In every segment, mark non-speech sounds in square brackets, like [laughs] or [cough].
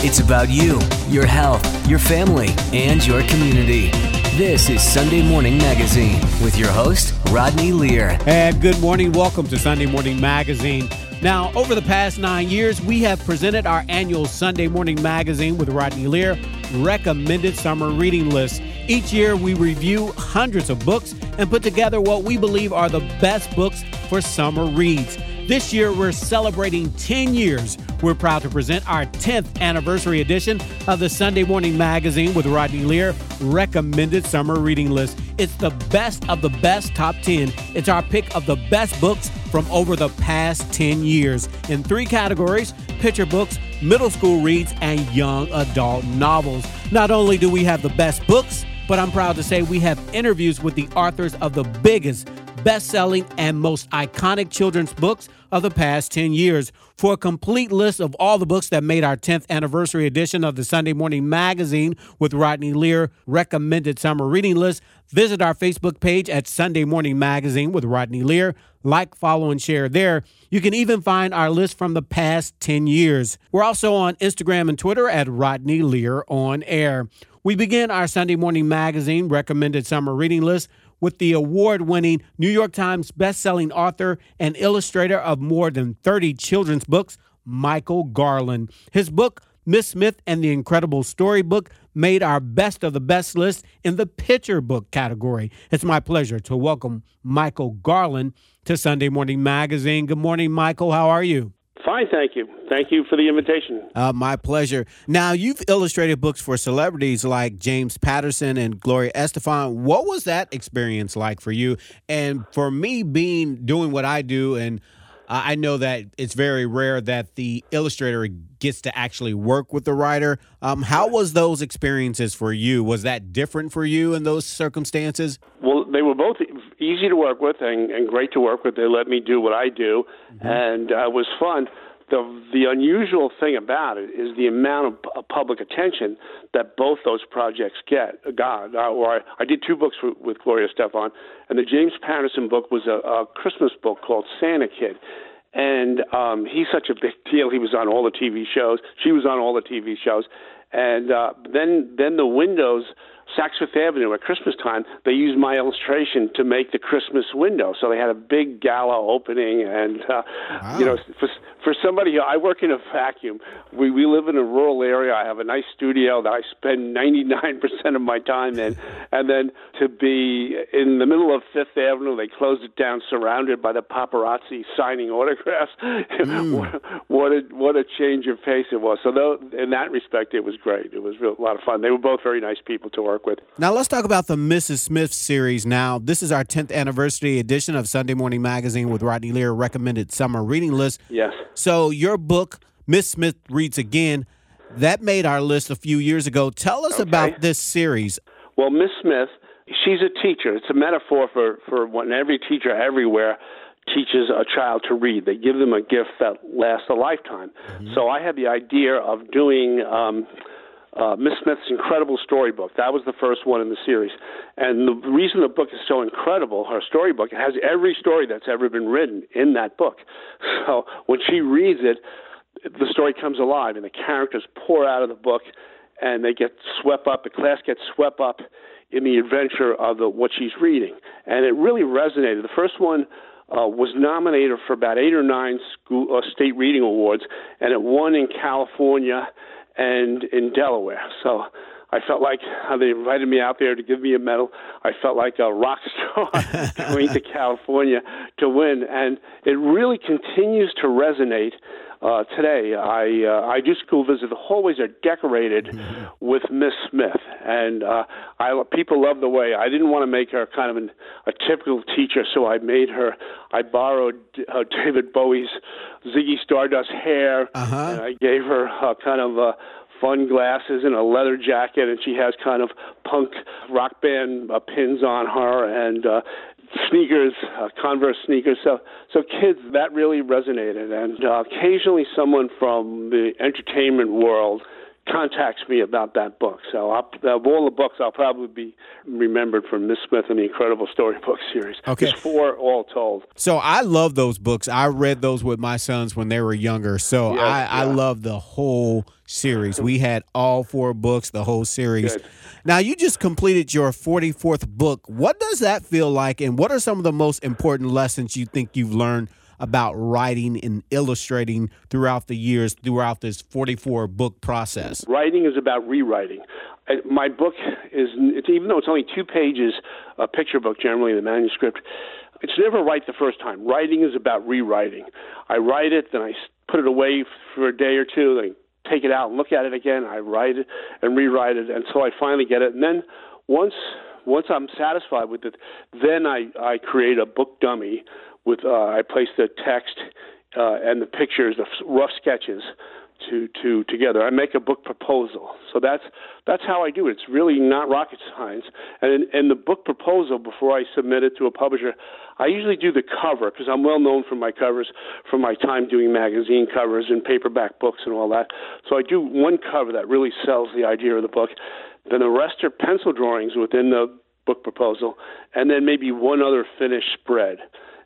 It's about you, your health, your family, and your community. This is Sunday Morning Magazine with your host, Rodney Lear. And good morning. Welcome to Sunday Morning Magazine. Now, over the past nine years, we have presented our annual Sunday Morning Magazine with Rodney Lear recommended summer reading list. Each year, we review hundreds of books and put together what we believe are the best books for summer reads. This year, we're celebrating 10 years. We're proud to present our 10th anniversary edition of the Sunday Morning Magazine with Rodney Lear recommended summer reading list. It's the best of the best top 10. It's our pick of the best books from over the past 10 years in three categories picture books, middle school reads, and young adult novels. Not only do we have the best books, but I'm proud to say we have interviews with the authors of the biggest best selling, and most iconic children's books of the past 10 years. For a complete list of all the books that made our 10th anniversary edition of the Sunday Morning Magazine with Rodney Lear recommended summer reading list, visit our Facebook page at Sunday Morning Magazine with Rodney Lear. Like, follow, and share there. You can even find our list from the past 10 years. We're also on Instagram and Twitter at Rodney Lear on air. We begin our Sunday Morning Magazine recommended summer reading list with the award winning New York Times bestselling author and illustrator of more than 30 children's books, Michael Garland. His book, Miss Smith and the Incredible Storybook, made our best of the best list in the picture book category. It's my pleasure to welcome Michael Garland to Sunday Morning Magazine. Good morning, Michael. How are you? Fine, thank you. Thank you for the invitation. Uh, my pleasure. Now, you've illustrated books for celebrities like James Patterson and Gloria Estefan. What was that experience like for you? And for me, being doing what I do and I know that it's very rare that the illustrator gets to actually work with the writer. Um, how was those experiences for you? Was that different for you in those circumstances? Well, they were both easy to work with and, and great to work with. They let me do what I do, mm-hmm. and uh, it was fun. The the unusual thing about it is the amount of public attention that both those projects get. God, uh, or I, I did two books for, with Gloria Estefan, and the James Patterson book was a, a Christmas book called Santa Kid and um, he's such a big deal. He was on all the TV shows. She was on all the TV shows, and uh, then then the windows Saks Fifth Avenue at Christmas time, they used my illustration to make the Christmas window. So they had a big gala opening, and uh, wow. you know, for for somebody, I work in a vacuum. We we live in a rural area. I have a nice studio that I spend 99% of my time in, [laughs] and then to be in the middle of Fifth Avenue, they closed it down, surrounded by the paparazzi signing autographs. [laughs] Mm. what, what a what a change of pace it was. So though, in that respect, it was great. It was real, a lot of fun. They were both very nice people to work with. Now, let's talk about the Mrs. Smith series. Now, this is our 10th anniversary edition of Sunday Morning Magazine with Rodney Lear recommended summer reading list. Yes. So, your book, Miss Smith Reads Again, that made our list a few years ago. Tell us okay. about this series. Well, Miss Smith, she's a teacher. It's a metaphor for, for when every teacher everywhere teaches a child to read. They give them a gift that lasts a lifetime. Mm-hmm. So I had the idea of doing um, uh, Miss Smith's incredible storybook. That was the first one in the series. And the reason the book is so incredible, her storybook, it has every story that's ever been written in that book. [laughs] So when she reads it, the story comes alive and the characters pour out of the book and they get swept up, the class gets swept up in the adventure of the, what she's reading. And it really resonated. The first one uh, was nominated for about eight or nine school, uh, state reading awards, and it won in California and in Delaware. So I felt like how they invited me out there to give me a medal. I felt like a rock [laughs] star [laughs] going to California to win, and it really continues to resonate uh, today. I uh, I do school visits. The hallways are decorated mm-hmm. with Miss Smith, and uh, I people love the way. I didn't want to make her kind of an, a typical teacher, so I made her. I borrowed uh, David Bowie's Ziggy Stardust hair, uh-huh. and I gave her uh, kind of a fun glasses and a leather jacket, and she has kind of punk rock band uh, pins on her, and uh, sneakers, uh, Converse sneakers. So, so kids, that really resonated. And uh, occasionally, someone from the entertainment world contacts me about that book. So I'll, of all the books, I'll probably be remembered for Miss Smith and the Incredible Storybook series. Okay. There's four all told. So I love those books. I read those with my sons when they were younger. So Yeah, I, I love the whole series. We had all four books, the whole series. Good. Now you just completed your 44th book. What does that feel like and what are some of the most important lessons you think you've learned about writing and illustrating throughout the years throughout this 44 book process? Writing is about rewriting. Uh, My book is, even though it's only two pages, a picture book generally, the manuscript, it's never right the first time. Writing is about rewriting. I write it, then I put it away for a day or two, then I take it out and look at it again. I write it and rewrite it until I finally get it. And then once once I'm satisfied with it, then I, I create a book dummy with uh, I place the text uh, and the pictures, the rough sketches to to together. I make a book proposal. So that's that's how I do it. It's really not rocket science. And in the book proposal, before I submit it to a publisher, I usually do the cover because I'm well known for my covers from my time doing magazine covers and paperback books and all that. So I do one cover that really sells the idea of the book. Then the rest are pencil drawings within the book proposal, and then maybe one other finished spread.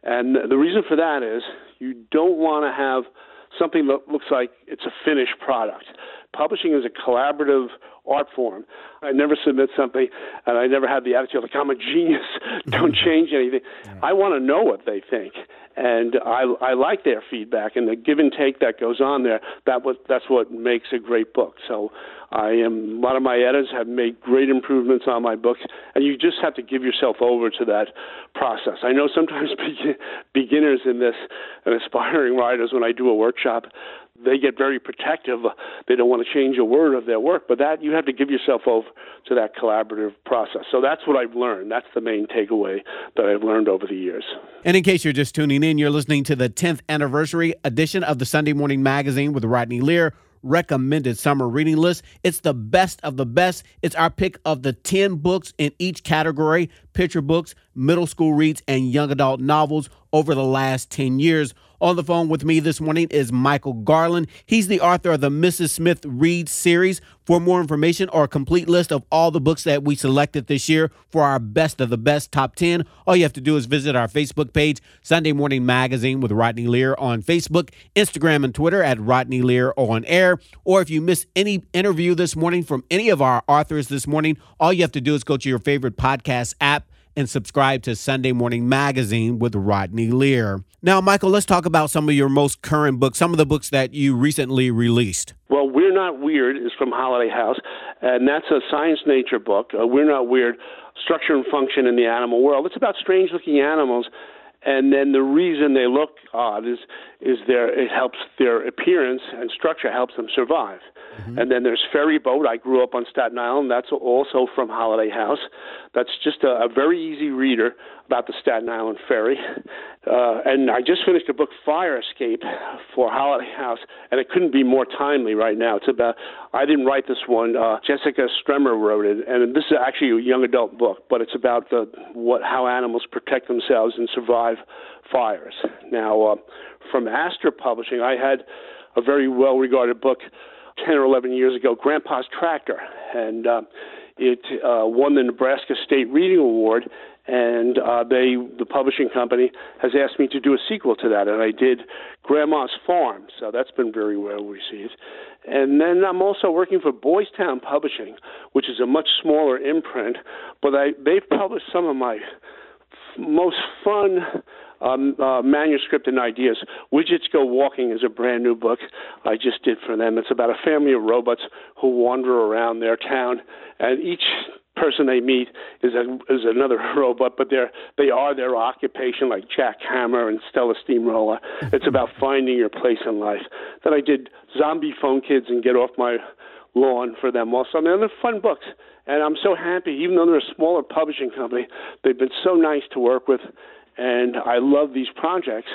And the reason for that is you don't want to have something that looks like it's a finished product. Publishing is a collaborative art form. I never submit something, and I never have the attitude like I'm a genius. [laughs] Don't mm-hmm. change anything. I want to know what they think, and I I like their feedback and the give and take that goes on there. That was that's what makes a great book. So I am. A lot of my editors have made great improvements on my book, and you just have to give yourself over to that process. I know sometimes [laughs] begin, beginners in this and aspiring writers, when I do a workshop, they get very protective. They don't want to change a word of their work, but that you have to give yourself over to that collaborative process. So that's what I've learned. That's the main takeaway that I've learned over the years. And in case you're just tuning in, you're listening to the 10th anniversary edition of the Sunday Morning Magazine with Rodney Lear recommended summer reading list. It's the best of the best. It's our pick of the 10 books in each category picture books, middle school reads, and young adult novels over the last 10 years. On the phone with me this morning is Michael Garland. He's the author of the Mrs. Smith Reads series. For more information or a complete list of all the books that we selected this year for our best of the best top 10, all you have to do is visit our Facebook page, Sunday Morning Magazine with Rodney Lear on Facebook, Instagram, and Twitter at Rodney Lear on air. Or if you miss any interview this morning from any of our authors this morning, all you have to do is go to your favorite podcast app and subscribe to Sunday Morning Magazine with Rodney Lear. Now, Michael, let's talk about some of your most current books, some of the books that you recently released. Well, We're Not Weird is from Holiday House, and that's a science nature book. Uh, We're Not Weird Structure and Function in the Animal World. It's about strange looking animals. And then the reason they look odd is is their it helps their appearance and structure helps them survive. And then there's Ferry Boat. I grew up on Staten Island. That's also from Holiday House. That's just a, a very easy reader about the Staten Island Ferry. Uh, and I just finished a book, Fire Escape, for Holiday House, and it couldn't be more timely right now. It's about I didn't write this one. Uh, Jessica Stremer wrote it, and this is actually a young adult book, but it's about the what how animals protect themselves and survive fires. Now, uh, from Astor Publishing, I had a very well regarded book 10 or 11 years ago, Grandpa's Tractor. And uh, it uh, won the Nebraska State Reading Award. And uh, they, the publishing company, has asked me to do a sequel to that, and I did Grandma's Farm. So that's been very well received. And then I'm also working for Boys Town Publishing, which is a much smaller imprint, but I, they've published some of my most fun um, uh, manuscript and ideas. Widgets Go Walking is a brand new book I just did for them. It's about a family of robots who wander around their town, and each person they meet is a, is another [laughs] robot, but they're they are their occupation, like Jack Hammer and Stella Steamroller. [laughs] It's about finding your place in life. Then I did Zombie Phone Kids and Get Off My Lawn for them also. I mean, they're fun books. And I'm so happy, even though they're a smaller publishing company, they've been so nice to work with. And I love these projects,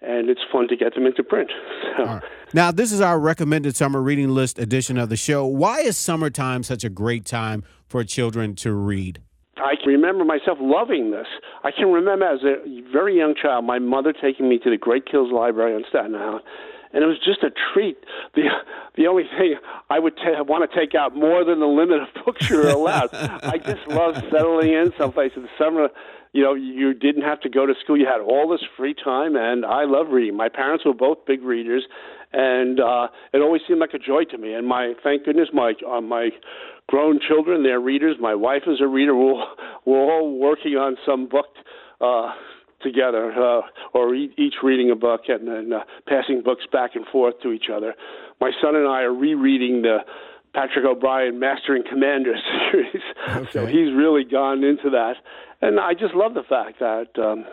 and it's fun to get them into print. [laughs] So, Now, this is our recommended summer reading list edition of the show. Why is summertime such a great time for children to read? I can remember myself loving this. I can remember as a very young child, my mother taking me to the Great Kills Library on Staten Island, and it was just a treat. the The only thing I would ta- want to take out more than the limit of books you're allowed. [laughs] I just love settling in someplace in the summer. You know, you didn't have to go to school. You had all this free time, and I love reading. My parents were both big readers, and uh, it always seemed like a joy to me. And my, thank goodness, my uh, my grown children, they're readers. My wife is a reader. We're, we're all working on some book. Uh, together, uh, or each reading a book and then uh, passing books back and forth to each other. My son and I are rereading the Patrick O'Brian Master and Commander [laughs] series, okay. so he's really gone into that, and I just love the fact that um,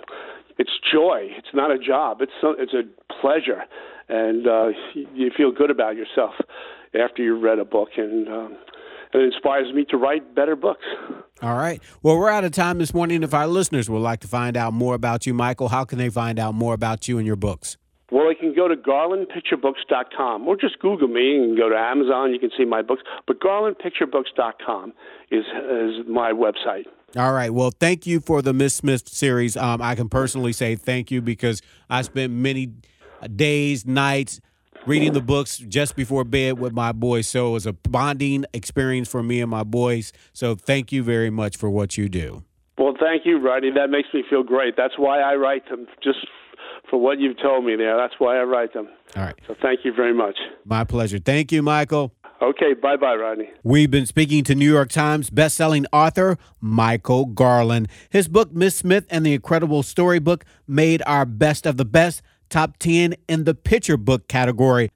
it's joy. It's not a job. It's so, it's a pleasure, and uh, you feel good about yourself after you've read a book, and um, it inspires me to write better books. All right. Well, we're out of time this morning. If our listeners would like to find out more about you, Michael, how can they find out more about you and your books? Well, they can go to garlandpicturebooks.com or just Google me and go to Amazon. You can see my books. But garlandpicturebooks.com is, is my website. All right. Well, thank you for the Miss Smith series. Um, I can personally say thank you because I spent many days, nights, reading the books just before bed with my boys. So it was a bonding experience for me and my boys. So thank you very much for what you do. Well, thank you, Rodney. That makes me feel great. That's why I write them, just for what you've told me there. That's why I write them. All right. So thank you very much. My pleasure. Thank you, Michael. Okay, bye bye, Rodney. We've been speaking to New York Times bestselling author Michael Garland. His book, Miss Smith and the Incredible Storybook, made our best of the best top 10 in the picture book category.